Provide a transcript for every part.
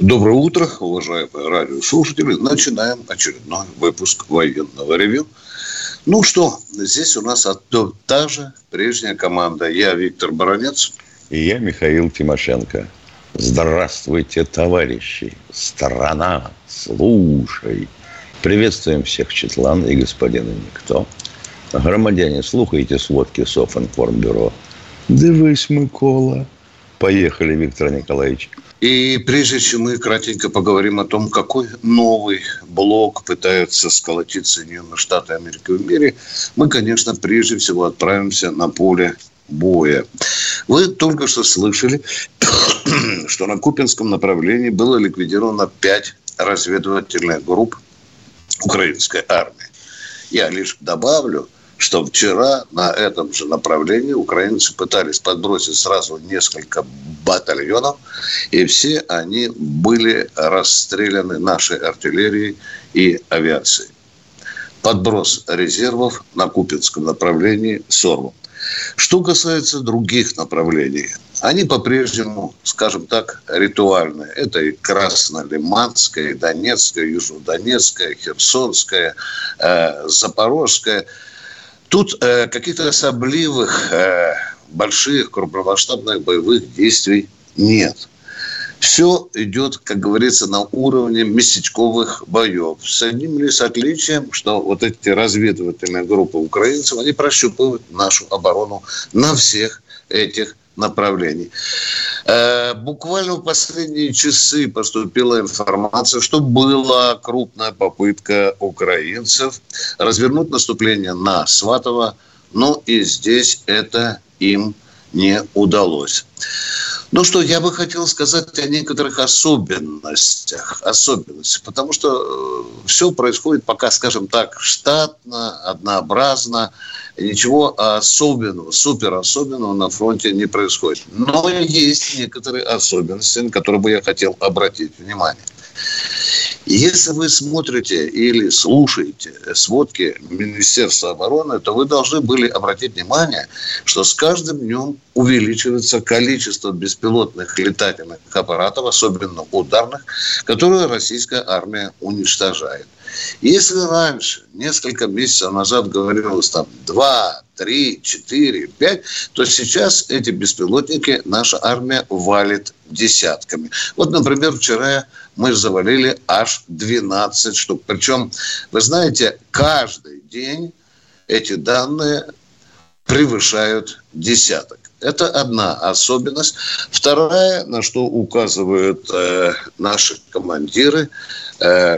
Доброе утро, уважаемые радиослушатели. Начинаем очередной выпуск военного ревю. Ну что, здесь у нас та же прежняя команда. Я Виктор Баранец. И я Михаил Тимошенко. Здравствуйте, товарищи. Страна, слушай. Приветствуем всех Четлан и господина Никто. Громадяне, слухайте сводки Софинформбюро. Дивись, Микола. Поехали, Виктор Николаевич. И прежде чем мы кратенько поговорим о том, какой новый блок пытаются сколотить Соединенные Штаты Америки в мире, мы, конечно, прежде всего отправимся на поле боя. Вы только что слышали, что на Купинском направлении было ликвидировано пять разведывательных групп украинской армии. Я лишь добавлю – что вчера на этом же направлении украинцы пытались подбросить сразу несколько батальонов, и все они были расстреляны нашей артиллерией и авиацией. Подброс резервов на Купинском направлении сорван. Что касается других направлений, они по-прежнему, скажем так, ритуальные. Это и Краснолиманская, и Донецкая, Южнодонецкая, Херсонская, э, Запорожская – Тут э, каких-то особливых э, больших крупномасштабных боевых действий нет. Все идет, как говорится, на уровне местечковых боев. С одним лишь отличием, что вот эти разведывательные группы украинцев, они прощупывают нашу оборону на всех этих направлений. Э, буквально в последние часы поступила информация, что была крупная попытка украинцев развернуть наступление на Сватово, но и здесь это им не удалось. Ну что, я бы хотел сказать о некоторых особенностях. Особенностях, потому что э, все происходит пока, скажем так, штатно, однообразно. Ничего особенного, супер особенного на фронте не происходит. Но есть некоторые особенности, на которые бы я хотел обратить внимание. Если вы смотрите или слушаете сводки Министерства обороны, то вы должны были обратить внимание, что с каждым днем увеличивается количество беспилотных летательных аппаратов, особенно ударных, которые российская армия уничтожает. Если раньше, несколько месяцев назад говорилось там 2, 3, 4, 5, то сейчас эти беспилотники наша армия валит десятками. Вот, например, вчера мы завалили аж 12 штук. Причем, вы знаете, каждый день эти данные превышают десяток. Это одна особенность. Вторая, на что указывают э, наши командиры,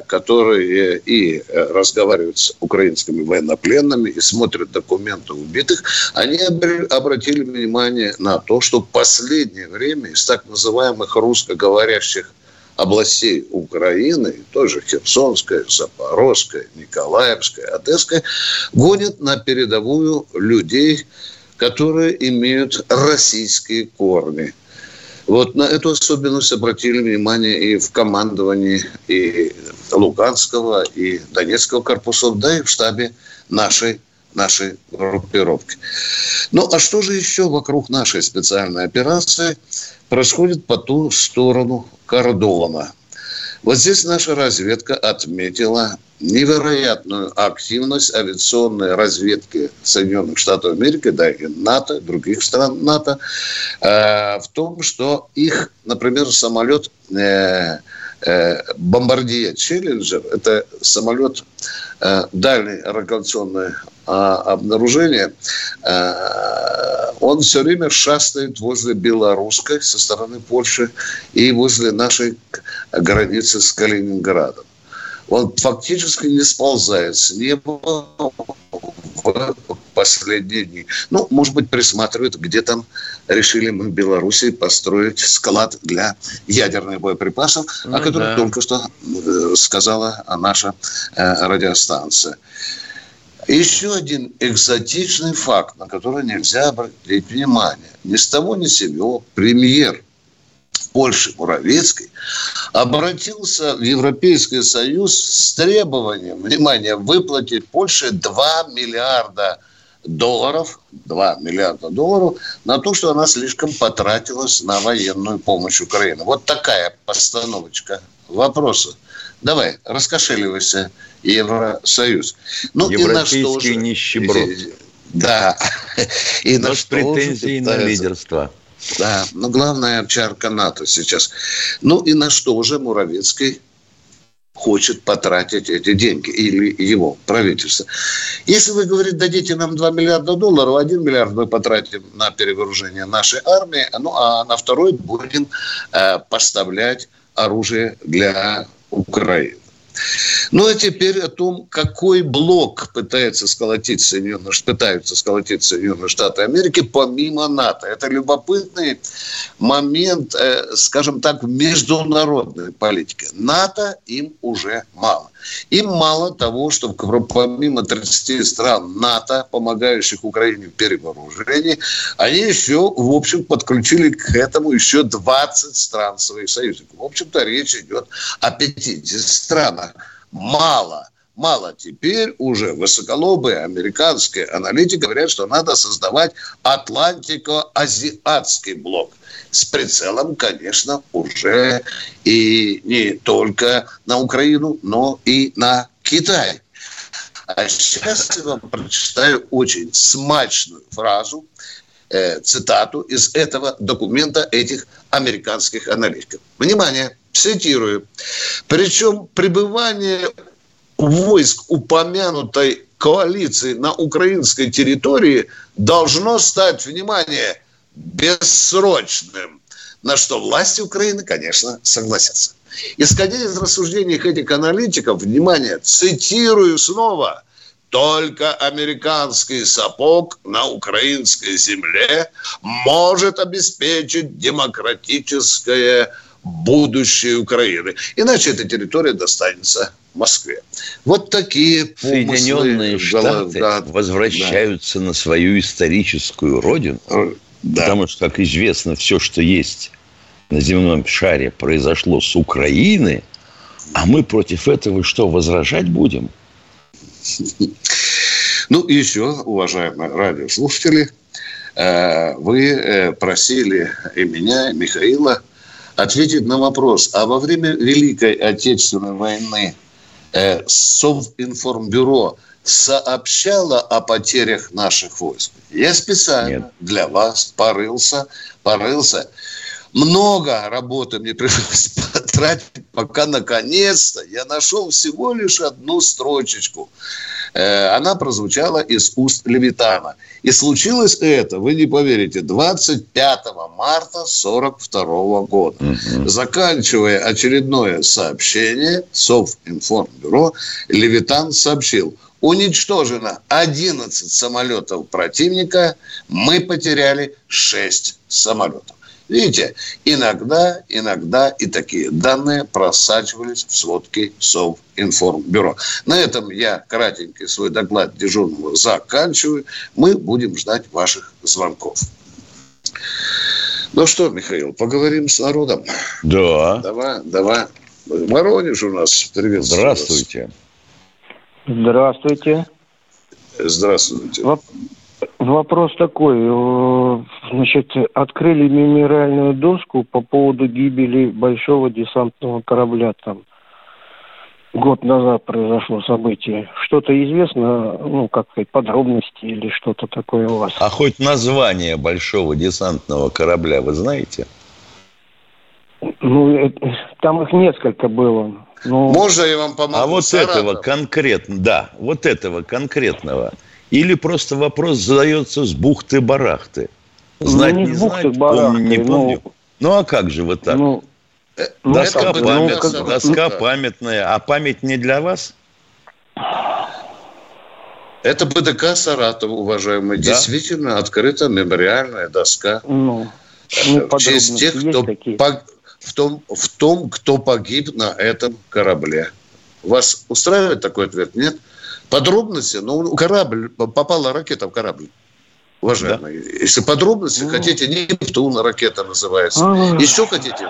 которые и разговаривают с украинскими военнопленными и смотрят документы убитых, они обратили внимание на то, что в последнее время из так называемых русскоговорящих областей Украины, тоже Херсонская, Запорожская, Николаевская, Одесская, гонят на передовую людей, которые имеют российские корни. Вот на эту особенность обратили внимание и в командовании и Луганского, и Донецкого корпусов, да и в штабе нашей нашей группировки. Ну, а что же еще вокруг нашей специальной операции происходит по ту сторону кордона? Вот здесь наша разведка отметила невероятную активность авиационной разведки Соединенных Штатов Америки, да и НАТО, других стран НАТО, э, в том, что их, например, самолет э, бомбардия Челленджер, это самолет э, дальней радиационной а, обнаружения, а, он все время шастает возле Белорусской со стороны Польши и возле нашей границы с Калининградом. Он фактически не сползает с неба в последние дни. Ну, может быть, присматривают, где там решили мы в Беларуси построить склад для ядерных боеприпасов, ну, о котором да. только что э, сказала наша э, радиостанция. Еще один экзотичный факт, на который нельзя обратить внимание. Ни с того ни с сего премьер Польши Муравецкой обратился в Европейский Союз с требованием, внимание, выплатить Польше 2 миллиарда долларов, 2 миллиарда долларов на то, что она слишком потратилась на военную помощь Украине. Вот такая постановочка вопроса. Давай, раскошеливайся, Евросоюз. Ну, Европейский и на что же... нищеброд. Да. И Но на с претензией на лидерство. Да, но главная овчарка НАТО сейчас. Ну и на что уже Муравецкий хочет потратить эти деньги или его правительство. Если вы говорите, дадите нам 2 миллиарда долларов, 1 миллиард мы потратим на перевооружение нашей армии, ну а на второй будем э, поставлять оружие для Украины. Ну, а теперь о том, какой блок пытается сколотить Соединенные, пытаются сколотить Соединенные Штаты Америки помимо НАТО. Это любопытный момент, э, скажем так, в международной политике. НАТО им уже мало. Им мало того, что помимо 30 стран НАТО, помогающих Украине в перевооружении, они еще, в общем, подключили к этому еще 20 стран своих союзников. В общем-то, речь идет о 50 странах. Мало мало. Теперь уже высоколобые американские аналитики говорят, что надо создавать Атлантико-Азиатский блок с прицелом, конечно, уже и не только на Украину, но и на Китай. А сейчас я вам прочитаю очень смачную фразу, э, цитату из этого документа этих американских аналитиков. Внимание, цитирую. Причем пребывание войск упомянутой коалиции на украинской территории должно стать, внимание, бессрочным. На что власти Украины, конечно, согласятся. Исходя из рассуждений этих аналитиков, внимание, цитирую снова, только американский сапог на украинской земле может обеспечить демократическое будущее Украины. Иначе эта территория достанется Москве. Вот такие помыслы. Соединенные Штаты да, возвращаются да. на свою историческую родину, э, да. потому что, как известно, все, что есть на земном шаре, произошло с Украины, а мы против этого что, возражать будем? Ну, и еще, уважаемые радиослушатели, э, вы э, просили и меня, и Михаила ответить на вопрос, а во время Великой Отечественной войны э, Совинформбюро сообщало о потерях наших войск. Я специально Нет. для вас порылся, порылся. Много работы мне пришлось потратить, пока наконец-то я нашел всего лишь одну строчечку. Э, она прозвучала из уст Левитана. И случилось это, вы не поверите, 25 марта 1942 года. Угу. Заканчивая очередное сообщение Совинформбюро, Левитан сообщил, уничтожено 11 самолетов противника, мы потеряли 6 самолетов. Видите, иногда, иногда и такие данные просачивались в сводки Совинформбюро. На этом я кратенький свой доклад дежурного заканчиваю. Мы будем ждать ваших звонков. Ну что, Михаил, поговорим с народом? Да. Давай, давай. Воронеж у нас. Привет. Здравствуйте. Здравствуйте. Здравствуйте. Вопрос такой. Э, значит, открыли мемориальную доску по поводу гибели большого десантного корабля там. Год назад произошло событие. Что-то известно, ну, как сказать, подробности или что-то такое у вас? А хоть название большого десантного корабля вы знаете? Ну, там их несколько было. Ну... Можно я вам помогу? А вот Саратов? этого конкретно, да, вот этого конкретного – или просто вопрос задается с бухты-барахты? Ну, знать ну, не, не знать, помню, не ну, помню. Ну, ну, а как же вот так? Ну, э, доска ну, памят, ну, как, ну, доска ну, памятная, а память не для вас? Это БДК Саратов, уважаемый. Да? Действительно открыта мемориальная доска. Ну, ну в честь тех, кто пог... в, том, в том, кто погиб на этом корабле. Вас устраивает такой ответ? Нет? Подробности? Ну, корабль, попала ракета в корабль. Уважаемые, да. если подробности, ну... хотите, Нептун ракета называется. А... Еще хотите?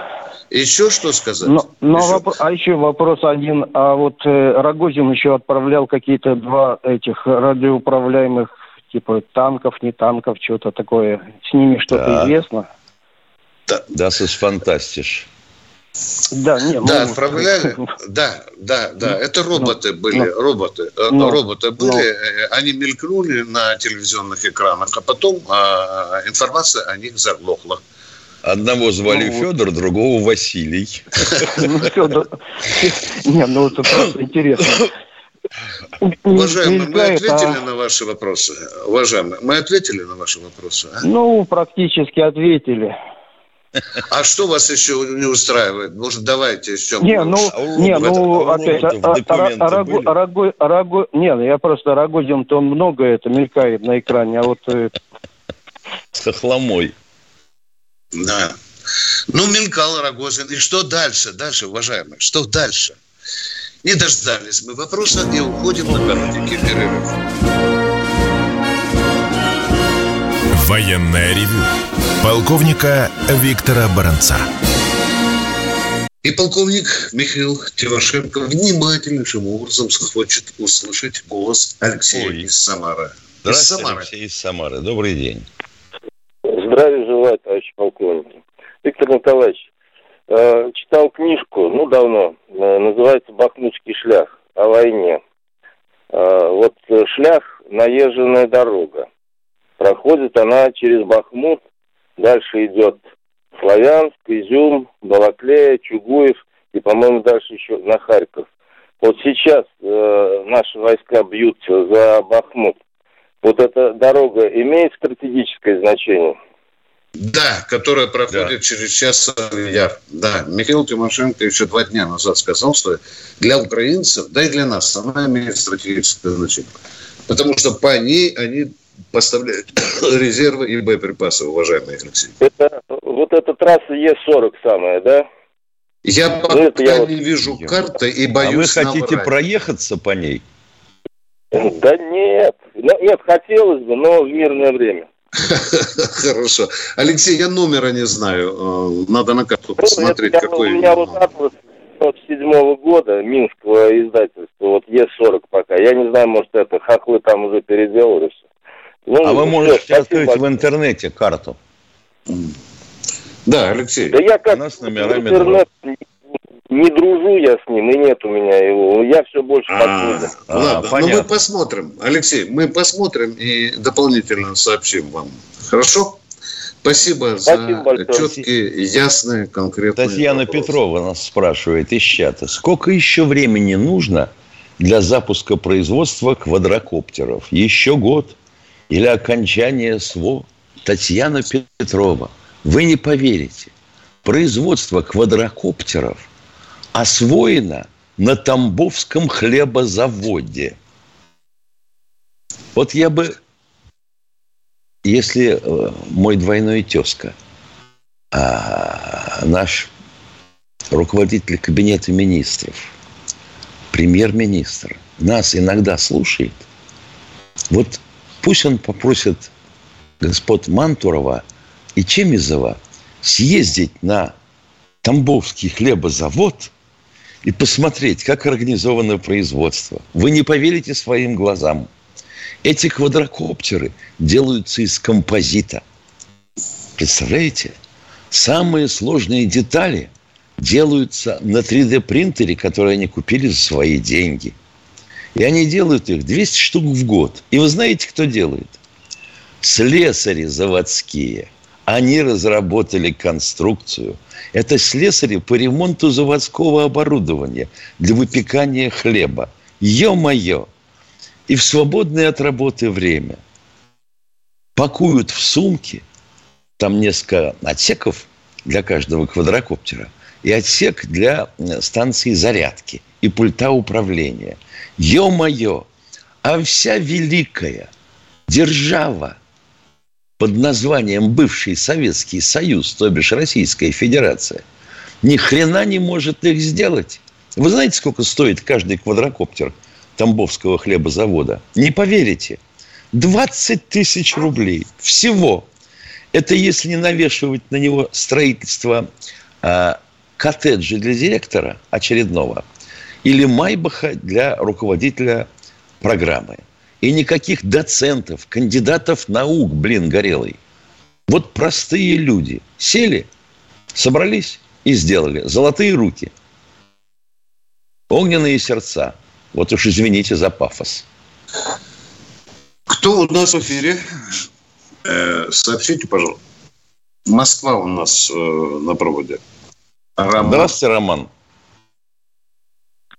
Еще что сказать? Но, но еще? Воп... А еще вопрос один. А вот э, Рогозин еще отправлял какие-то два этих радиоуправляемых типа танков, не танков, что-то такое. С ними что-то да. известно? Да. Ist fantastisch. Да, не, да, отправляли. Да, да, да. Это роботы были, но, роботы. Э, но, роботы были, но. Э, они мелькнули на телевизионных экранах, а потом а, информация о них заглохла. Одного звали ну, Федор, вот. другого Василий. Ну, Федор. Не, ну это просто интересно. Уважаемые, мы ответили на ваши вопросы. Уважаемые, мы ответили на ваши вопросы. А? Ну, практически ответили. А что вас еще не устраивает? Может, давайте еще... Не, ну, не, ну опять, Арагу, Арагу, не, ну, я просто Рогозин-то он много это мелькает на экране, а вот... Э, С хохломой. Да. Ну, мелькал Рогозин. И что дальше? Дальше, уважаемые, что дальше? Не дождались мы вопроса и уходим на коротенький перерыв. Военная ревю полковника Виктора Баранца. И полковник Михаил Тимошенко внимательнейшим образом хочет услышать голос Алексея Ой. из Самары. Здравствуйте, из Самары. Алексей из Самары. Добрый день. Здравия желаю, товарищ полковник. Виктор Николаевич, э, читал книжку, ну, давно, э, называется «Бахмутский шлях» о войне. Э, вот шлях – наезженная дорога. Проходит она через Бахмут, дальше идет Славянск, Изюм, Балаклея, Чугуев и, по-моему, дальше еще на Харьков. Вот сейчас э, наши войска бьются за Бахмут. Вот эта дорога имеет стратегическое значение? Да, которая проходит да. через час яр. Да, Михаил Тимошенко еще два дня назад сказал, что для украинцев, да и для нас, она имеет стратегическое значение. Потому что по ней они поставляют резервы и боеприпасы, уважаемые Алексей. Это, вот эта трасса Е40 самая, да? Я ну, пока я не вот... вижу карты и боюсь А вы хотите наврать. проехаться по ней? Да нет. Ну, нет, хотелось бы, но в мирное время. Хорошо. Алексей, я номера не знаю. Э, надо на карту ну, посмотреть, какой... У меня вот атлас седьмого года Минского издательства, вот Е40 пока. Я не знаю, может, это хохлы там уже переделали все. Ну, а вы можете все, открыть в интернете карту. Да, Алексей. Да я как У нас номерами интернет не, не дружу я с ним, и нет у меня его. Я все больше а, а, Ладно, понятно. ну мы посмотрим. Алексей, мы посмотрим и дополнительно сообщим вам. Хорошо? Спасибо, Спасибо за большое. четкие, ясные, конкретные Татьяна вопросы. Петрова нас спрашивает из чата. Сколько еще времени нужно для запуска производства квадрокоптеров? Еще год? Или окончание СВО Татьяна Петрова. Вы не поверите, производство квадрокоптеров освоено на Тамбовском хлебозаводе. Вот я бы, если э, мой двойной тезка, а наш руководитель кабинета министров, премьер-министр, нас иногда слушает, вот Пусть он попросит господ Мантурова и Чемизова съездить на Тамбовский хлебозавод и посмотреть, как организовано производство. Вы не поверите своим глазам. Эти квадрокоптеры делаются из композита. Представляете? Самые сложные детали делаются на 3D-принтере, который они купили за свои деньги – и они делают их 200 штук в год. И вы знаете, кто делает? Слесари заводские. Они разработали конструкцию. Это слесари по ремонту заводского оборудования для выпекания хлеба. Ё-моё! И в свободное от работы время пакуют в сумки, там несколько отсеков для каждого квадрокоптера, и отсек для станции зарядки и пульта управления – Ё-моё! А вся великая держава под названием бывший Советский Союз, то бишь Российская Федерация, ни хрена не может их сделать. Вы знаете, сколько стоит каждый квадрокоптер Тамбовского хлебозавода? Не поверите. 20 тысяч рублей. Всего. Это если не навешивать на него строительство э, коттеджа для директора очередного или майбаха для руководителя программы. И никаких доцентов, кандидатов наук, блин, горелый. Вот простые люди сели, собрались и сделали. Золотые руки. Огненные сердца. Вот уж извините за пафос. Кто у нас в эфире? Э, сообщите, пожалуйста. Москва у нас э, на проводе. Роман. Здравствуйте, Роман.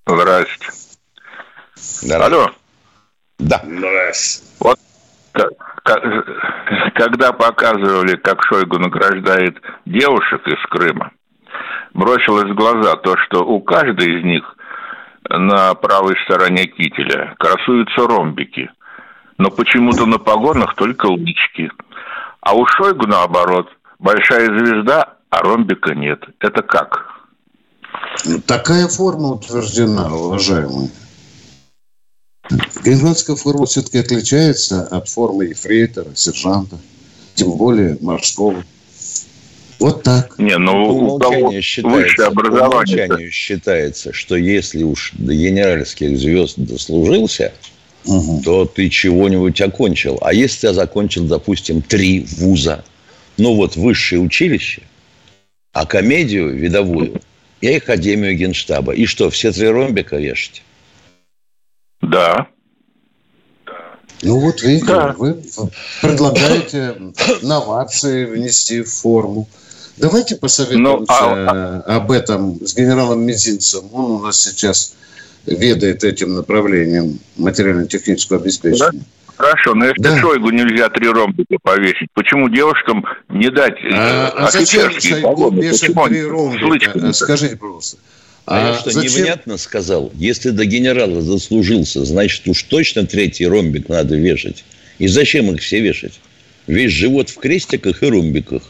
Здрасте. Здравствуйте. Алло. Да. Здрасте. Вот когда показывали, как Шойгу награждает девушек из Крыма, бросилось в глаза то, что у каждой из них на правой стороне кителя красуются ромбики. Но почему-то на погонах только лычки. А у Шойгу, наоборот, большая звезда, а ромбика нет. Это как? Ну, такая форма утверждена, уважаемый. Гренландская форма все-таки отличается от формы ефрейтора, сержанта, тем более морского. Вот так. Не, ну по умолчанию считается, по умолчанию считается, что если уж до генеральских звезд дослужился, угу. то ты чего-нибудь окончил. А если ты закончил, допустим, три вуза, ну вот высшее училище, а комедию видовую и Академию Генштаба. И что, все три ромбика вешать? Да. Ну вот видите, да. вы предлагаете новации внести в форму. Давайте посоветуемся ну, а... об этом с генералом Мизинцем. Он у нас сейчас ведает этим направлением материально-технического обеспечения. Да? Хорошо, но если да. Шойгу нельзя три ромбика повесить, почему девушкам не дать а, а зачем Шойгу вешать три ромбика? Скажите, пожалуйста. А, а я что, зачем? невнятно сказал? Если до генерала заслужился, значит уж точно третий ромбик надо вешать. И зачем их все вешать? Весь живот в крестиках и ромбиках.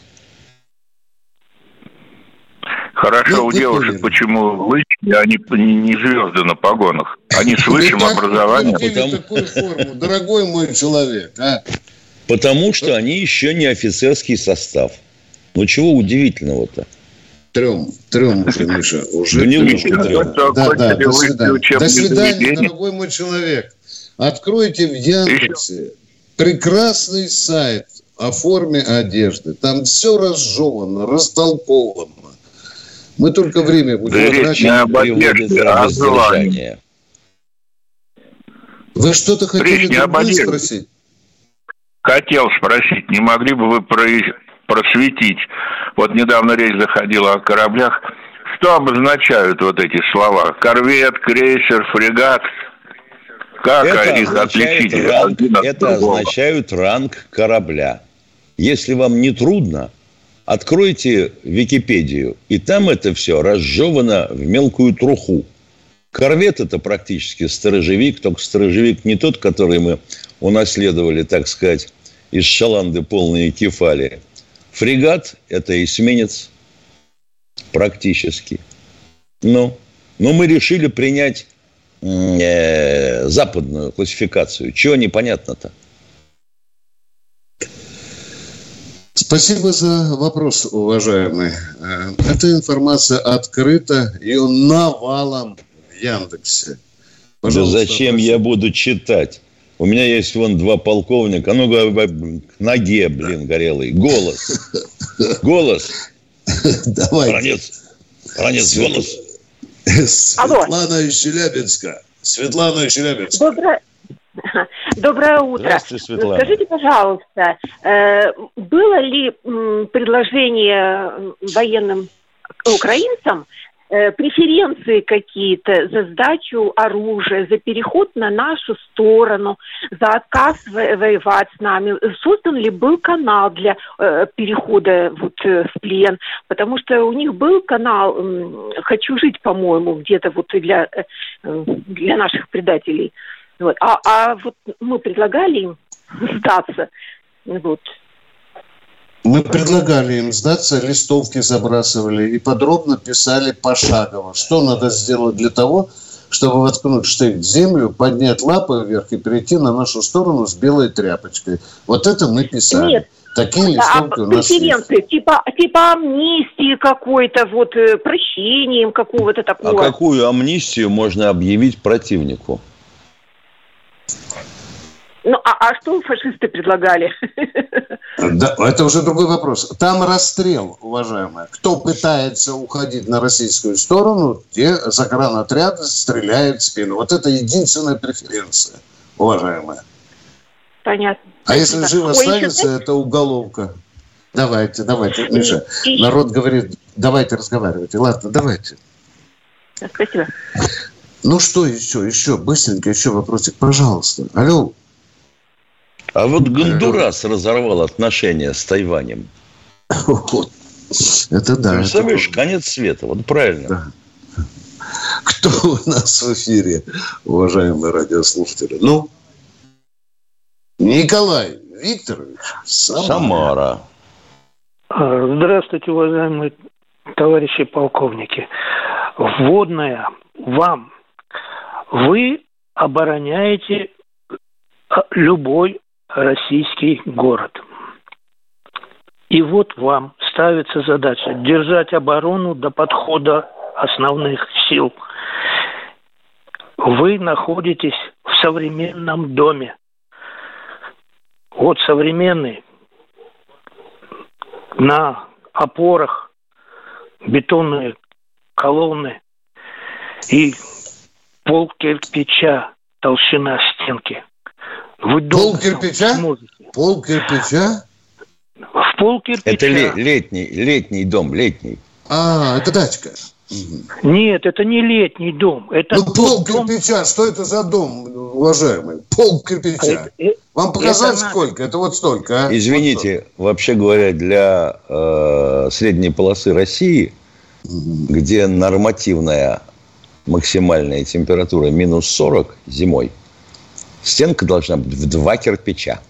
Хорошо ну, у девушек, почему лычки, а не, не звезды на погонах? Они с высшим образованием. Потому... такую форму, дорогой мой человек, а? Потому что они еще не офицерский состав. Ну, чего удивительного-то? Трем, трем уже, Миша, уже. Да не трем. Да, да, до свидания. До свидания, дорогой мой человек. Откройте в Яндексе прекрасный сайт о форме одежды. Там все разжевано, растолковано. Мы только время будем тратить. воздержание. Вы что-то хотели другое спросить? Хотел спросить, не могли бы вы просветить? Вот недавно речь заходила о кораблях. Что обозначают вот эти слова? Корвет, крейсер, фрегат? Как это их отличить? Ранг, это означают ранг корабля. Если вам не трудно, Откройте Википедию, и там это все разжевано в мелкую труху. Корвет – это практически сторожевик, только сторожевик не тот, который мы унаследовали, так сказать, из шаланды полные кефали. Фрегат – это эсминец практически. Ну, но мы решили принять э, западную классификацию. Чего непонятно-то? Спасибо за вопрос, уважаемый. Э, эта информация открыта и навалом в Яндексе. Пожалуйста, да зачем я буду читать? У меня есть вон два полковника. Ну, к ноге, блин, горелый. Голос. Голос. Давай. Ранец. Ранец, голос. Светлана из Челябинска. Светлана из Челябинска. Доброе, Доброе утро. Здравствуйте, Светлана. Скажите, пожалуйста, э, было ли предложение военным украинцам э, преференции какие-то за сдачу оружия, за переход на нашу сторону, за отказ воевать с нами? Создан ли был канал для э, перехода вот, в плен? Потому что у них был канал «Хочу жить», по-моему, где-то вот для, для наших предателей. Вот. А, а вот мы предлагали им сдаться. Вот. Мы предлагали им сдаться, листовки забрасывали и подробно писали пошагово, что надо сделать для того, чтобы воткнуть штык в землю, поднять лапы вверх и перейти на нашу сторону с белой тряпочкой. Вот это мы писали. Нет. Такие листовки а у нас есть. Типа, типа амнистии какой-то, вот э, прощением какого-то такого. А какую амнистию можно объявить противнику? Ну, а, а что фашисты предлагали? Да, это уже другой вопрос. Там расстрел, уважаемая. Кто пытается уходить на российскую сторону, те загранотряд стреляют в спину. Вот это единственная преференция, уважаемая. Понятно. А если да. живо останется, еще... это уголовка. Давайте, давайте, Миша. Народ говорит, давайте разговаривайте. Ладно, давайте. Спасибо. Ну что еще, еще, быстренько еще вопросик, пожалуйста. Алло. А вот Гондурас разорвал отношения с Тайванем. Это да. Представляешь, это... конец света. Вот правильно. Да. Кто у нас в эфире, уважаемые радиослушатели? Ну, Николай Викторович, Самара. Самара. А, здравствуйте, уважаемые товарищи полковники. Вводная вам. Вы обороняете а, любой российский город. И вот вам ставится задача держать оборону до подхода основных сил. Вы находитесь в современном доме. Вот современный на опорах бетонные колонны и пол кирпича толщина стенки. Вы пол кирпича? Пол кирпича? В пол кирпича. Это ле- летний, летний дом, летний. А, это дачка. Нет, это не летний дом. Это ну, пол дом... кирпича, что это за дом, уважаемый? Пол кирпича. Это, э, Вам показать это сколько? Это вот столько, а? Извините, вот вообще говоря, для э, средней полосы России, угу. где нормативная максимальная температура минус 40 зимой, Стенка должна быть в два кирпича.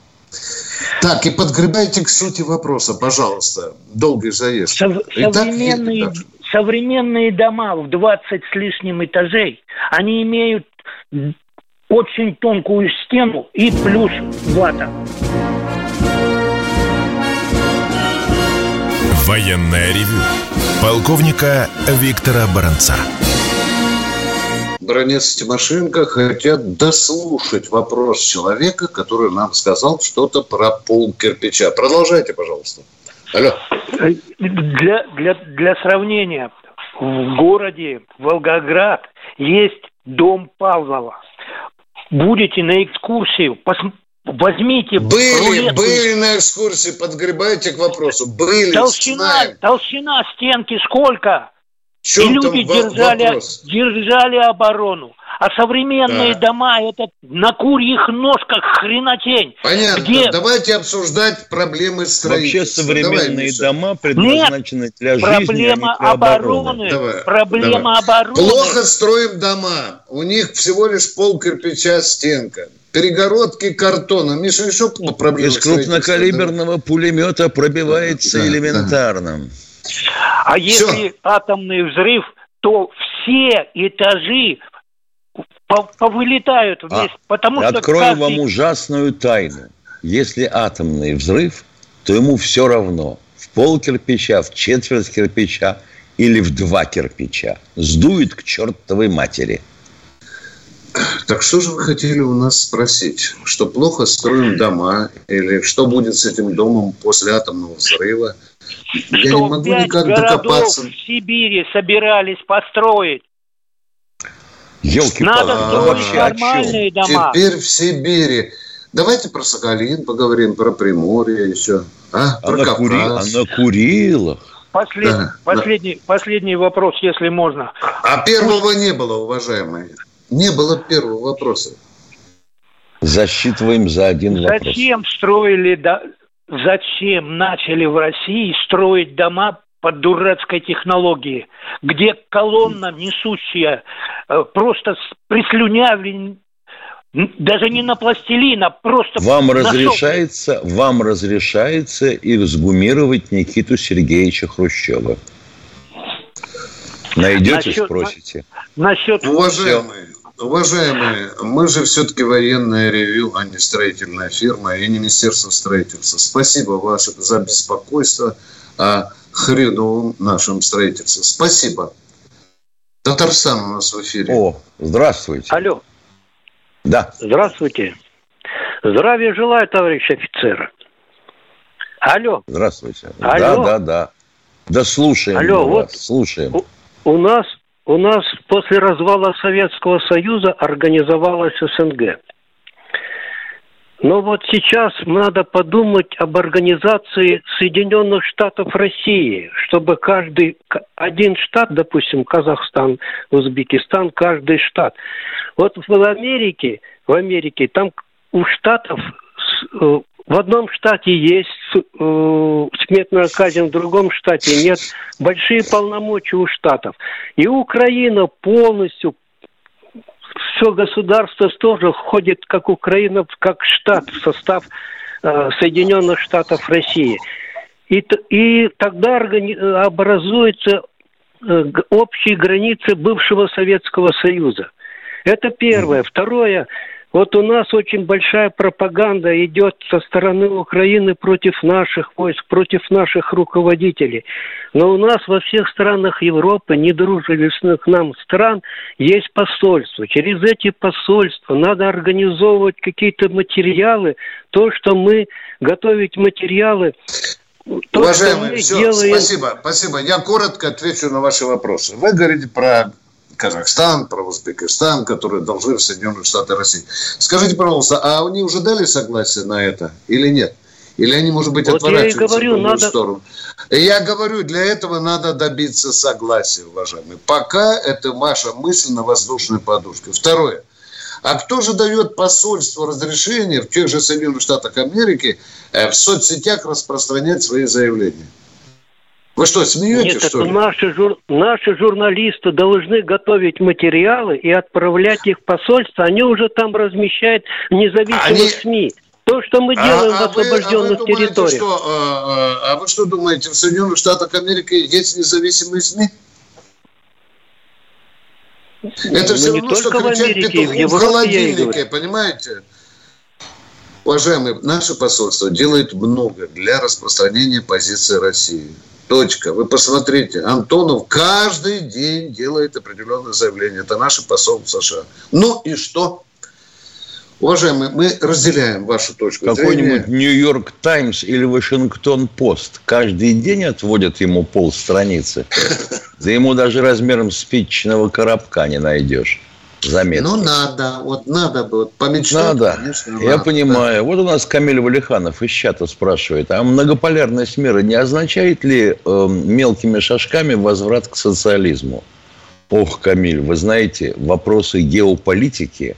Так, и подгребайте к сути вопроса, пожалуйста. Долгий заезд. Сов- современные, Итак, современные дома в 20 с лишним этажей, они имеют очень тонкую стену и плюс вата. Военная ревю. Полковника Виктора Баранца. Бронец Тимошенко хотят дослушать вопрос человека, который нам сказал что-то про пол кирпича. Продолжайте, пожалуйста. Алло. Для, для, для сравнения, в городе Волгоград есть дом Павлова. Будете на экскурсию, пос, возьмите... Были, рулетку. были на экскурсии, подгребайте к вопросу. Были, толщина, толщина стенки сколько? И люди держали, держали оборону. А современные да. дома это на курьих ножках хренотень. Понятно. Где... Давайте обсуждать проблемы строительства. Вообще современные Давай, дома предназначены Нет, для жизни, проблема а не для обороны. Давай, проблема давай. обороны. Плохо строим дома. У них всего лишь пол кирпича стенка перегородки картона. Миша, еще проблема. Из крупнокалиберного да? пулемета пробивается да, элементарно. Да. А если атомный взрыв, то все этажи повылетают вместе. А, потому что открою каждый... вам ужасную тайну. Если атомный взрыв, то ему все равно. В пол кирпича, в четверть кирпича или в два кирпича. Сдует к чертовой матери. Так что же вы хотели у нас спросить? Что плохо строим дома? Или что будет с этим домом после атомного взрыва? Я что не могу никак докопаться. в Сибири собирались построить. Елки Надо строить нормальные дома. Теперь в Сибири. Давайте про Сахалин поговорим, про Приморье еще. А, а, на, Кури... а на Курилах. Послед... Да, последний, да. последний вопрос, если можно. А первого не было, уважаемые. Не было первого вопроса. Засчитываем за один Зачем вопрос. Зачем строили зачем начали в России строить дома по дурацкой технологии, где колонна несущая э, просто прислюнявлен даже не на пластилин, а просто... Вам разрешается, вам разрешается эксгумировать Никиту Сергеевича Хрущева. Найдете, насчет, спросите. Насчет... Уважаемые, уважаемые, мы же все-таки военное ревю, а не строительная фирма и не Министерство строительства. Спасибо ваше за беспокойство о хреновом нашем строительстве. Спасибо. Татарстан у нас в эфире. О, здравствуйте. Алло. Да. Здравствуйте. Здравия желаю, товарищ офицер. Алло. Здравствуйте. Алло. Да, да, да. Да слушаем Алло, вот вас. Слушаем. У, у нас у нас после развала Советского Союза организовалась СНГ. Но вот сейчас надо подумать об организации Соединенных Штатов России, чтобы каждый один штат, допустим, Казахстан, Узбекистан, каждый штат. Вот в Америке, в Америке там у штатов э, в одном штате есть э, смертная казнь, в другом штате нет. Большие полномочия у штатов. И Украина полностью все государство тоже входит, как Украина, как штат в состав э, Соединенных Штатов России. И, и тогда образуются э, общие границы бывшего Советского Союза. Это первое. Второе, вот у нас очень большая пропаганда идет со стороны Украины против наших войск, против наших руководителей. Но у нас во всех странах Европы, недружественных нам стран, есть посольства. Через эти посольства надо организовывать какие-то материалы, то, что мы готовить материалы то, Уважаемые, все, делаем... спасибо, спасибо. Я коротко отвечу на ваши вопросы. Вы говорите про Казахстан, про Узбекистан, которые должны в Соединенные Штаты России. Скажите, пожалуйста, а они уже дали согласие на это или нет? Или они, может быть, вот отворачиваются я говорю, в другую надо... сторону? Я говорю, для этого надо добиться согласия, уважаемые. Пока это ваша мысль на воздушной подушке. Второе. А кто же дает посольству разрешение в тех же Соединенных Штатах Америки э, в соцсетях распространять свои заявления? Вы что, смеетесь, Нет, что ли? Наши, жур... наши журналисты должны готовить материалы и отправлять их в посольство. Они уже там размещают независимых Они... СМИ. То, что мы а, делаем а, в освобожденных а вы, а вы территориях. Что, а, а вы что думаете, в Соединенных Штатах Америки есть независимые СМИ? Это ну, все равно, что кричать петуху в, в холодильнике, понимаете? Уважаемые, наше посольство делает много для распространения позиции России. Точка. Вы посмотрите, Антонов каждый день делает определенное заявление. Это наш посол в США. Ну и что? Уважаемые, мы разделяем вашу точку Какой-нибудь Нью-Йорк Таймс или Вашингтон Пост каждый день отводят ему полстраницы. Да ему даже размером спичечного коробка не найдешь заметки. Ну, надо, вот надо бы, вот помечтать, надо. конечно. Я надо. понимаю. Да. Вот у нас Камиль Валиханов из чата спрашивает, а многополярность мира не означает ли э, мелкими шажками возврат к социализму? Ох, Камиль, вы знаете, вопросы геополитики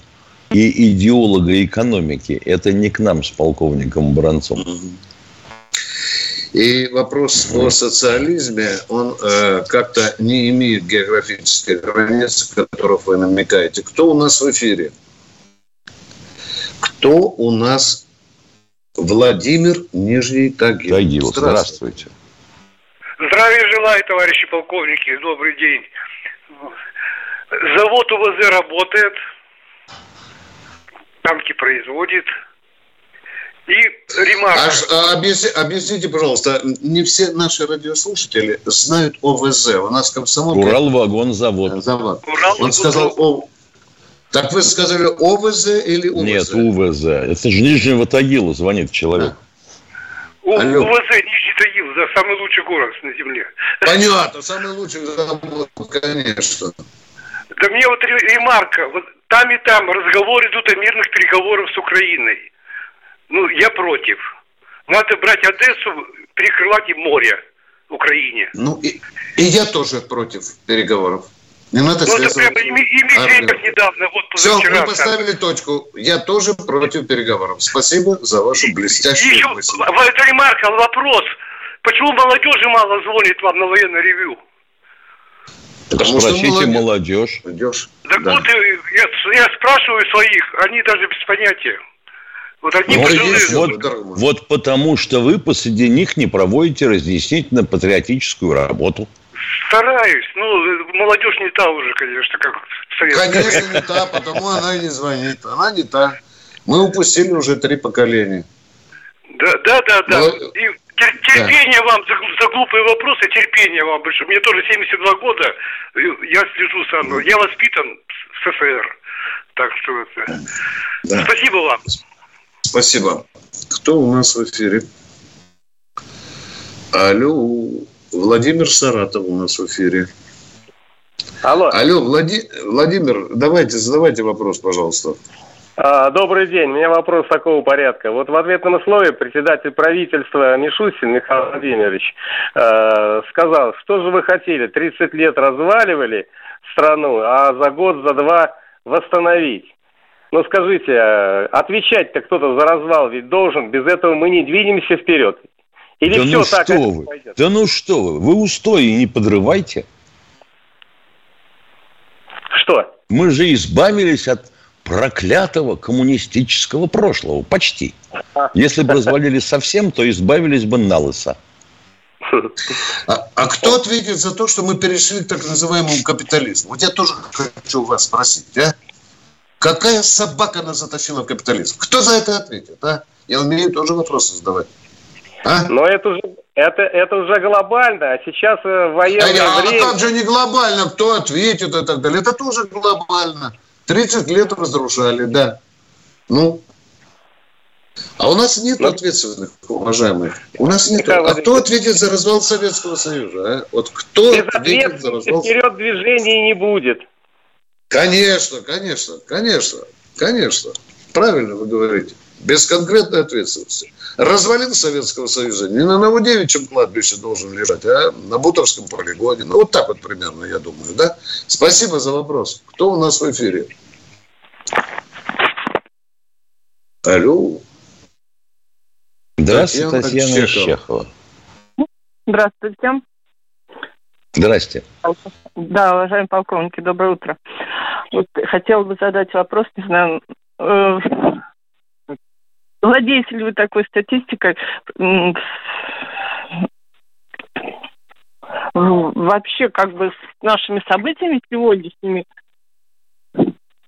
и идеолога экономики – это не к нам с полковником Бранцом. И вопрос о социализме, он э, как-то не имеет географической границы, которых вы намекаете. Кто у нас в эфире? Кто у нас? Владимир Нижний Тагил. Тагил, здравствуйте. Здравия желаю, товарищи полковники. Добрый день. Завод УВЗ работает, танки производит – и ремарка. А, объясни, объясните, пожалуйста, не все наши радиослушатели знают ОВЗ. У нас комсомол... Уралвагонзавод. Завод. Урал Он сказал О... Так вы сказали ОВЗ или УВЗ? Нет, УВЗ. Это же Нижнего Тагила звонит человек. Да. Алло. УВЗ Нижний Тагил, да, самый лучший город на земле. Понятно, самый лучший завод, конечно. Да мне вот ремарка, вот там и там разговоры идут о мирных переговорах с Украиной. Ну, я против. Надо брать Одессу, перекрывать и море Украине. Ну, и, и я тоже против переговоров. Не надо ну, это прямо и, и Медведев недавно, вот Все, мы поставили точку. Я тоже против переговоров. Спасибо за вашу блестящую Еще, мысль. Это ремарка, вопрос. Почему молодежи мало звонит вам на военное ревю? Потому Спросите что молодежь. молодежь. Так да. вот, я, я спрашиваю своих, они даже без понятия. Вот, одни вот, вот, вот потому что вы посреди них не проводите разъяснительно-патриотическую работу. Стараюсь. Ну, молодежь не та уже, конечно, как советская. Конечно, не та, потому она и не звонит. Она не та. Мы упустили уже три поколения. Да, да, да, да. Но... И терпение да. вам за, за глупые вопросы, терпение вам большое. Мне тоже 72 года, я слежу сам. Я воспитан в СССР. Так что это... Да. Спасибо вам. Спасибо. Кто у нас в эфире? Алло, Владимир Саратов у нас в эфире. Алло. Алло, Влади... Владимир, давайте, задавайте вопрос, пожалуйста. А, добрый день. У меня вопрос такого порядка. Вот в ответном слове председатель правительства Мишустин Михаил Владимирович э, сказал, что же вы хотели, 30 лет разваливали страну, а за год, за два восстановить. Ну скажите, а отвечать-то кто-то за развал ведь должен, без этого мы не двинемся вперед. Или да все ну так что вы? Пойдет? Да ну что вы, вы устои не подрывайте. Что? Мы же избавились от проклятого коммунистического прошлого, почти. Если бы развалили совсем, то избавились бы на лысо. А, а кто ответит за то, что мы перешли к так называемому капитализму? Вот я тоже хочу у вас спросить, а? Какая собака нас затащила в капитализм? Кто за это ответит, а? Я умею тоже вопросы задавать. А? Но это уже, это, это уже глобально, а сейчас э, военное а, время... А как же не глобально? Кто ответит и так далее? Это тоже глобально. 30 лет разрушали, да. Ну, а у нас нет ну, ответственных, уважаемых. У нас нет. А кто ответит за развал Советского Союза? А? Вот кто ответит за развал вперед движения не будет. Конечно, конечно, конечно, конечно. Правильно вы говорите. Без конкретной ответственности. Развалин Советского Союза не на Новодевичьем кладбище должен лежать, а на Буторском полигоне. Ну, вот так вот примерно, я думаю, да? Спасибо за вопрос. Кто у нас в эфире? Алло. Здравствуйте, Татьяна, Татьяна Чехова. Здравствуйте. Здрасте. Да, уважаемые полковники, доброе утро. Вот хотела бы задать вопрос, не знаю, э, владеете ли вы такой статистикой? Вообще, как бы с нашими событиями сегодняшними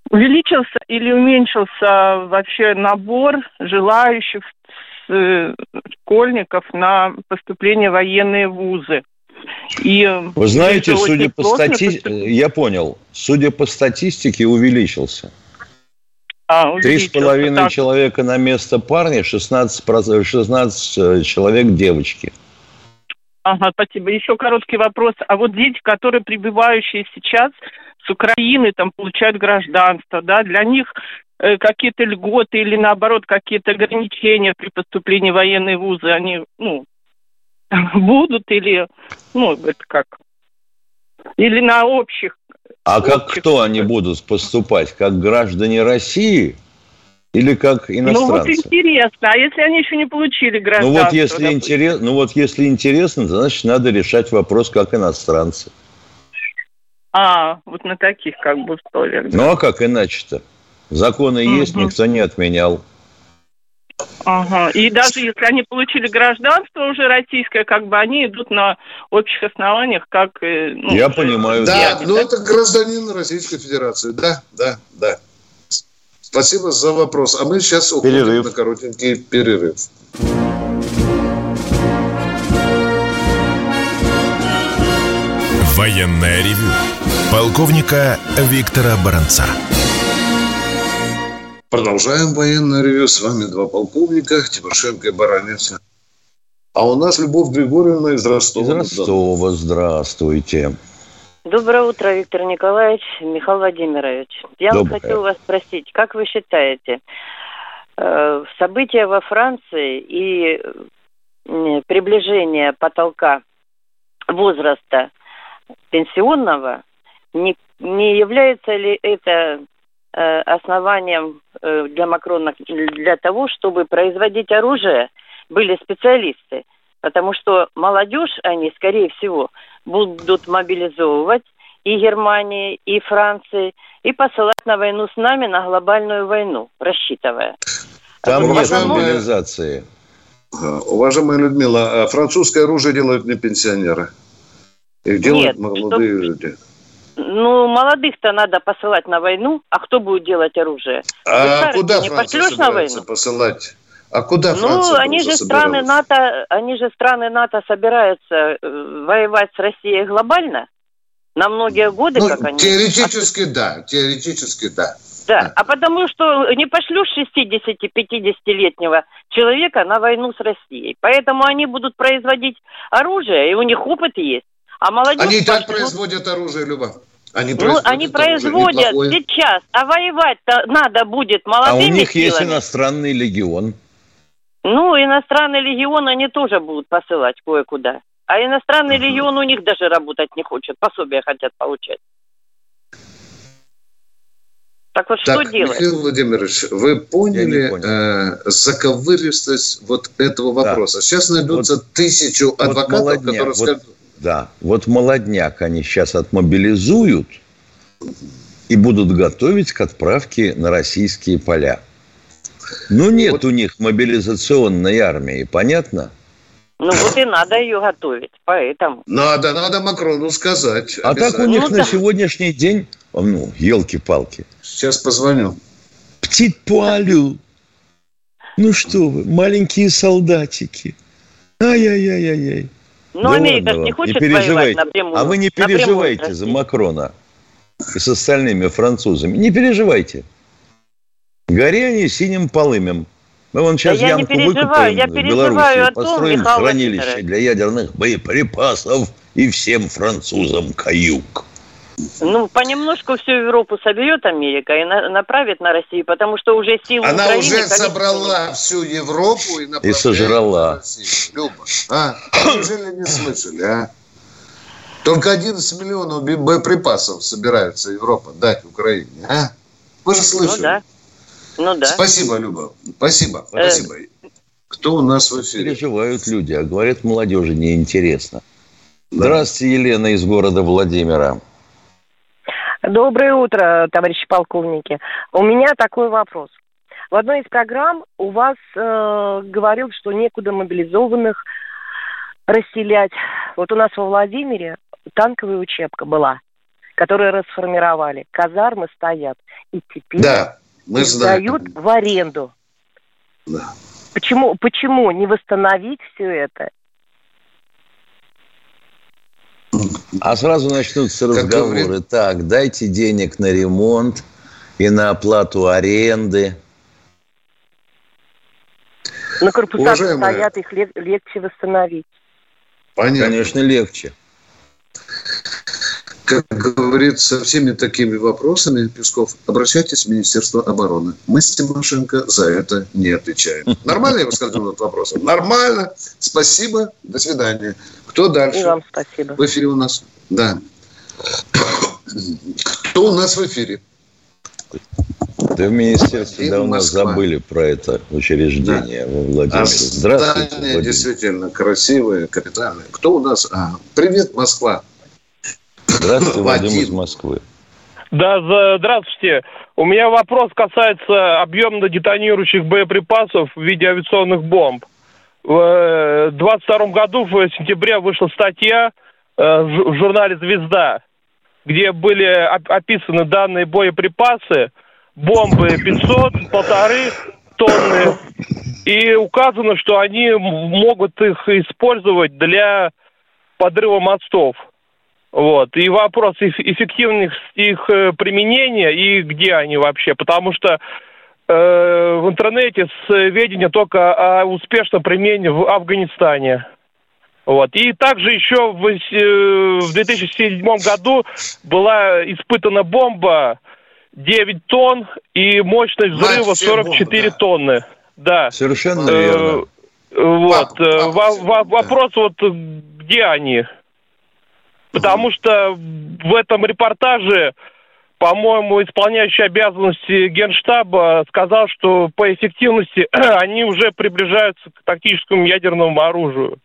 увеличился или уменьшился вообще набор желающих э, школьников на поступление в военные вузы? И Вы знаете, судя по статистике, я понял, судя по статистике, увеличился. А, Три с половиной человека на место парня, 16, 16 э, человек девочки. Ага, спасибо. Еще короткий вопрос. А вот дети, которые прибывающие сейчас с Украины, там получают гражданство, да, для них э, какие-то льготы или наоборот какие-то ограничения при поступлении в военные вузы, они, ну, будут или, ну, это как, или на общих а как кто они будут поступать? Как граждане России или как иностранцы? Ну вот интересно, а если они еще не получили гражданство? Ну вот если, интерес, ну, вот если интересно, значит надо решать вопрос как иностранцы. А, вот на таких как бы условиях. Да. Ну а как иначе-то? Законы угу. есть, никто не отменял. Ага. И даже если они получили гражданство уже российское, как бы они идут на общих основаниях, как... Э, ну, Я понимаю. Да, да, ну это гражданин Российской Федерации. Да, да, да. Спасибо за вопрос. А мы сейчас уходим перерыв. на коротенький перерыв. Военная ревю. Полковника Виктора Баранца. Продолжаем военное ревю. С вами два полковника, Тимошенко и Баранец. А у нас Любовь Григорьевна из Ростова. Из Ростова, здравствуйте. Доброе утро, Виктор Николаевич, Михаил Владимирович. Я Доброе. вот хотела вас спросить, как вы считаете, э, события во Франции и приближение потолка возраста пенсионного, не, не является ли это основанием э, для Макрона для того, чтобы производить оружие, были специалисты. Потому что молодежь они, скорее всего, будут мобилизовывать и Германии, и Франции, и посылать на войну с нами, на глобальную войну, рассчитывая. Там нет Потому... мобилизации. Уважаемая Людмила, а французское оружие делают не пенсионеры. Их делают Нет, молодые что... люди. Ну, молодых-то надо посылать на войну, а кто будет делать оружие? А куда не Франция на войну? посылать? А куда ну, Франция Ну, они же страны НАТО, они же страны НАТО собираются э, воевать с Россией глобально на многие годы, ну, как они. Теоретически да, теоретически да. Да, а потому что не пошлешь 60-50-летнего человека на войну с Россией. Поэтому они будут производить оружие, и у них опыт есть. А молодежь... Они и так пошлют... производят оружие, Люба. Они ну, производят, ну, они производят сейчас, а воевать-то надо будет молодыми А у них силами. есть иностранный легион. Ну, иностранный легион они тоже будут посылать кое-куда. А иностранный uh-huh. легион у них даже работать не хочет, пособия хотят получать. Так вот, так, что делать? Михаил Владимирович, вы поняли э, заковыристость вот этого вопроса? Да. Сейчас найдутся вот, тысячу адвокатов, вот молодняк, которые вот, скажут... Да, вот молодняк они сейчас отмобилизуют и будут готовить к отправке на российские поля. Ну, нет вот. у них мобилизационной армии, понятно? Ну вот и надо ее готовить, поэтому. Надо, надо Макрону сказать. А так у них ну, на да. сегодняшний день, ну, елки-палки. Сейчас позвоню. Птит пуалю. Ну что вы, маленькие солдатики. Ай-яй-яй-яй-яй. Ну, да Америка не хочет не воевать напрямую. А вы не переживайте за Макрона и с остальными французами. Не переживайте. Гори они синим полымем. Мы вон сейчас да Янку выкупаем я в Беларуси, построим Михаил хранилище для ядерных боеприпасов и всем французам каюк. Ну, понемножку всю Европу соберет Америка и на, направит на Россию, потому что уже силы Она Украины... уже собрала всю Европу и И сожрала. Люба, а? Неужели не слышали, а? Только 11 миллионов боеприпасов собирается Европа дать Украине, а? Вы же слышали? Ну, да. Ну да. Спасибо, Люба. Спасибо. Э, спасибо. Кто у нас в эфире? Переживают люди, а говорят, молодежи неинтересно. Да. Здравствуйте, Елена из города Владимира. Доброе утро, товарищи полковники. У меня такой вопрос. В одной из программ у вас э, говорил, что некуда мобилизованных расселять. Вот у нас во Владимире танковая учебка была, которую расформировали. Казармы стоят. И теперь да. Мы сдают знаем. в аренду. Да. Почему, почему не восстановить все это? А сразу начнутся разговоры. Говорит... Так, дайте денег на ремонт и на оплату аренды. На корпусах Уважаемые... стоят, их легче восстановить. Понятно. Конечно, легче как говорится, всеми такими вопросами, Песков, обращайтесь в Министерство обороны. Мы с Тимошенко за это не отвечаем. Нормально я высказал этот вопрос? Нормально. Спасибо. До свидания. Кто дальше? И вам спасибо. В эфире у нас. Да. Кто у нас в эфире? Да в министерстве давно Москва. забыли про это учреждение да. во Владимире. А Здравствуйте, Владимир. действительно красивое, капитальное. Кто у нас? А, привет, Москва. Здравствуйте, Вадим из Москвы. Да, здравствуйте. У меня вопрос касается объемно детонирующих боеприпасов в виде авиационных бомб. В 22 э, году, в сентябре, вышла статья э, в журнале «Звезда», где были описаны данные боеприпасы, бомбы 500, полторы тонны, и указано, что они могут их использовать для подрыва мостов. Вот. И вопрос эффективных их э, применения и где они вообще. Потому что э, в интернете сведения только о успешном применении в Афганистане. Вот. И также еще в, э, в 2007 году была испытана бомба 9 тонн и мощность взрыва 44 бомбы, да. тонны. Да. Совершенно верно. Вот. Пап, пап, вопрос вот где они? Потому что в этом репортаже, по-моему, исполняющий обязанности Генштаба сказал, что по эффективности они уже приближаются к тактическому ядерному оружию.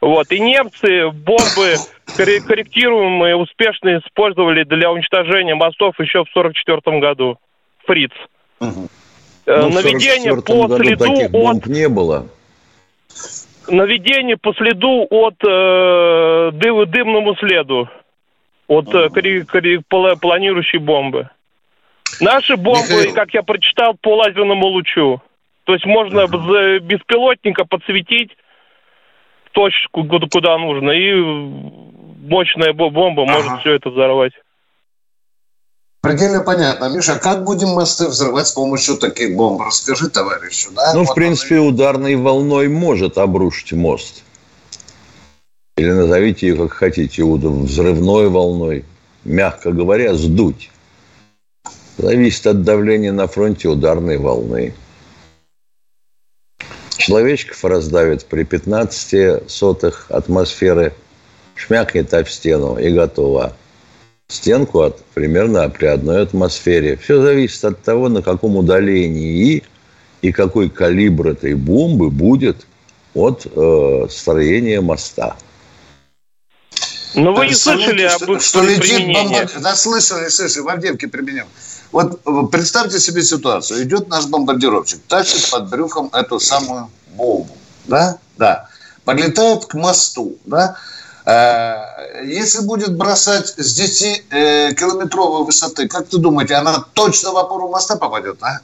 Вот. И немцы бомбы корректируемые успешно использовали для уничтожения мостов еще в 1944 году. Фриц. Угу. Ну, Наведение по следу от... не было. Наведение по следу от э, дым, дымному следу. От uh-huh. кори, кори, планирующей бомбы. Наши бомбы, Михаил. как я прочитал, по лазерному лучу. То есть можно uh-huh. беспилотника подсветить точку, куда нужно, и мощная бомба ага. может все это взорвать. Предельно понятно. Миша, как будем мосты взрывать с помощью таких бомб? Расскажи товарищу. Да? Ну, вот в принципе, он... ударной волной может обрушить мост. Или назовите ее как хотите, взрывной волной. Мягко говоря, сдуть. Зависит от давления на фронте ударной волны. Человечков раздавит при 15 сотых атмосферы, шмякнет об стену и готово стенку от, примерно при одной атмосфере. Все зависит от того, на каком удалении и, какой калибр этой бомбы будет от э, строения моста. Но вы не слышали об их что летит бомба... Да, слышали, слышали, в Авдеевке применим. Вот э, представьте себе ситуацию. Идет наш бомбардировщик, тащит под брюхом эту самую бомбу. Да? Да. Подлетает к мосту. Да? Э, если будет бросать с 10-километровой э, высоты, как ты думаете, она точно в опору моста попадет, а?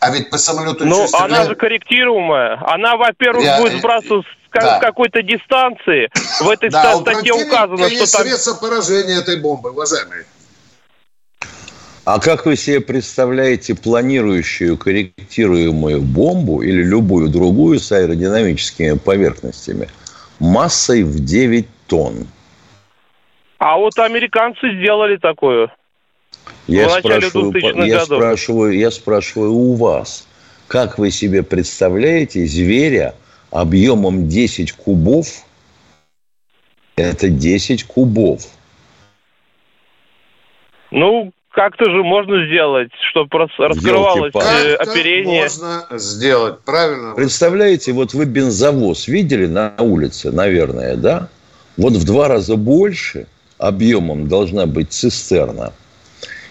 А ведь по самолету Ну, она же корректируемая. Она, во-первых, Я... будет сбрасывать с да. какой-то дистанции. В этой да, статье указано, что там... средства поражения этой бомбы, уважаемые. А как вы себе представляете планирующую корректируемую бомбу или любую другую с аэродинамическими поверхностями массой в 9 тонн. А вот американцы сделали такое. Я, спрашиваю, я, спрашиваю, я спрашиваю у вас, как вы себе представляете зверя объемом 10 кубов? Это 10 кубов. Ну, как-то же можно сделать, чтобы раскрывалось э, оперение. можно сделать, правильно? Представляете, вот вы бензовоз видели на улице, наверное, да? Вот в два раза больше объемом должна быть цистерна.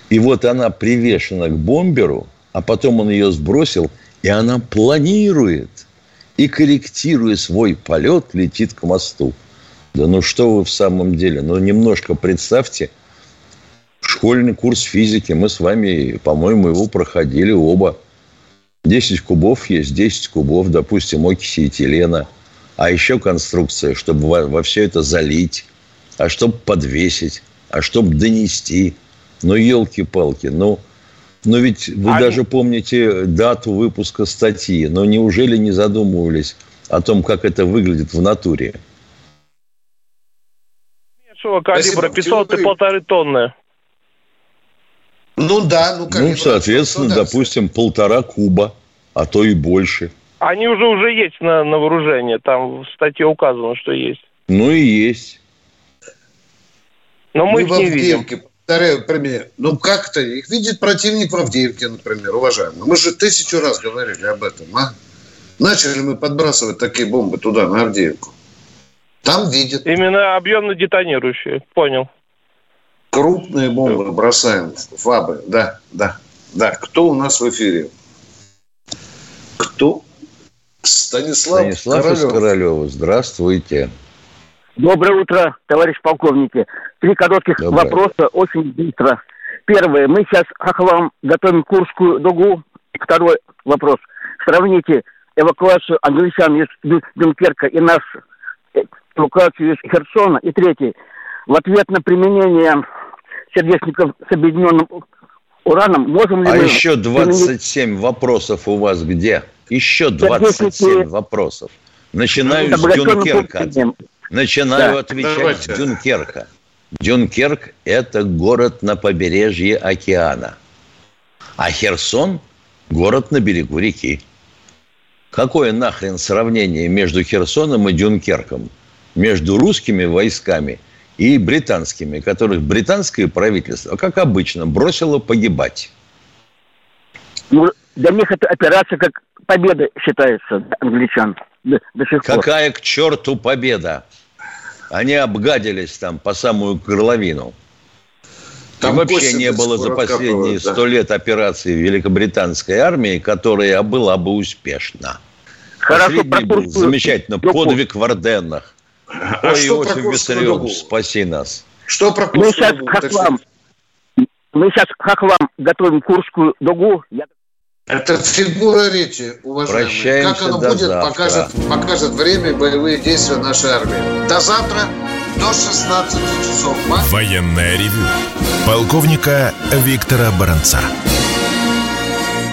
И вот она привешена к бомберу, а потом он ее сбросил, и она планирует и, корректируя свой полет, летит к мосту. Да ну что вы в самом деле? Ну немножко представьте, школьный курс физики, мы с вами, по-моему, его проходили оба. 10 кубов есть, 10 кубов, допустим, окиси этилена – а еще конструкция, чтобы во, во все это залить, а чтобы подвесить, а чтобы донести. Ну, елки-палки, ну, но ведь вы а даже помните дату выпуска статьи. Но неужели не задумывались о том, как это выглядит в натуре? Меньшего калибра, 500 и полторы тонны. Ну да, ну как. Ну, соответственно, допустим, полтора куба, а то и больше. Они уже уже есть на, на вооружении. Там в статье указано, что есть. Ну и есть. Но мы ну, их не видим. Повторяю, например, ну как-то их видит противник в Авдеевке, например, уважаемый. Мы же тысячу раз говорили об этом, а? Начали мы подбрасывать такие бомбы туда, на Авдеевку. Там видят. Именно объемно детонирующие, понял. Крупные бомбы бросаем, фабы, да, да, да. Кто у нас в эфире? Кто Станислав, Станислав Королев. из Королева. Здравствуйте. Доброе утро, товарищ полковники. Три коротких Доброе. вопроса, очень быстро. Первое. Мы сейчас Хохлам готовим Курскую дугу. Второй вопрос. Сравните эвакуацию англичан из Дюнкерка и нас э, эвакуацию из Херсона. И третий. В ответ на применение сердечников с объединенным ураном можем ли а мы... А еще 27 применить... вопросов у вас где? Еще 27 вопросов. Начинаю с Дюнкерка. Начинаю да. отвечать Давайте. с Дюнкерка. Дюнкерк – это город на побережье океана. А Херсон – город на берегу реки. Какое нахрен сравнение между Херсоном и Дюнкерком? Между русскими войсками и британскими, которых британское правительство, как обычно, бросило погибать. Ну, для них это операция как победа считается англичан до, до сих пор. Какая к черту победа? Они обгадились там по самую горловину. Там и вообще не было за последние сто да. лет операции великобританской армии, которая была бы успешна. Хорошо, Последний был замечательно. Подвиг в Орденнах. А Ой, Иосиф Виссарионович, спаси нас. Что про Мы сейчас как вам, мы сейчас как вам готовим Курскую дугу. Я... Это фигура речи, уважаемые. Прощаемся как оно будет, завтра. покажет, покажет время боевые действия нашей армии. До завтра, до 16 часов. Военная ревю. Полковника Виктора Баранца.